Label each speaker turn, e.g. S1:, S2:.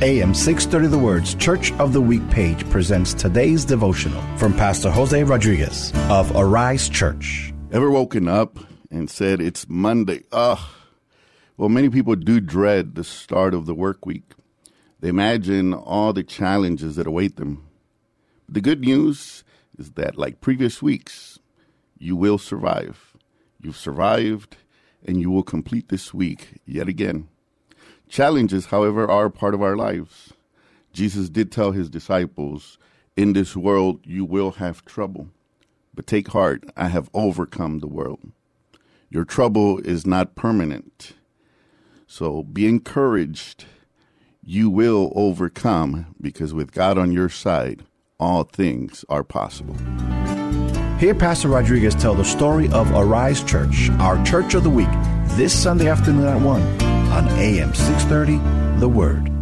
S1: AM 630 The Words Church of the Week page presents today's devotional from Pastor Jose Rodriguez of Arise Church.
S2: Ever woken up and said, It's Monday? Ugh. Well, many people do dread the start of the work week. They imagine all the challenges that await them. The good news is that, like previous weeks, you will survive. You've survived, and you will complete this week yet again. Challenges, however, are part of our lives. Jesus did tell his disciples, In this world you will have trouble, but take heart, I have overcome the world. Your trouble is not permanent. So be encouraged. You will overcome because with God on your side, all things are possible.
S1: Hear Pastor Rodriguez tell the story of Arise Church, our church of the week, this Sunday afternoon at 1 on AM 630, The Word.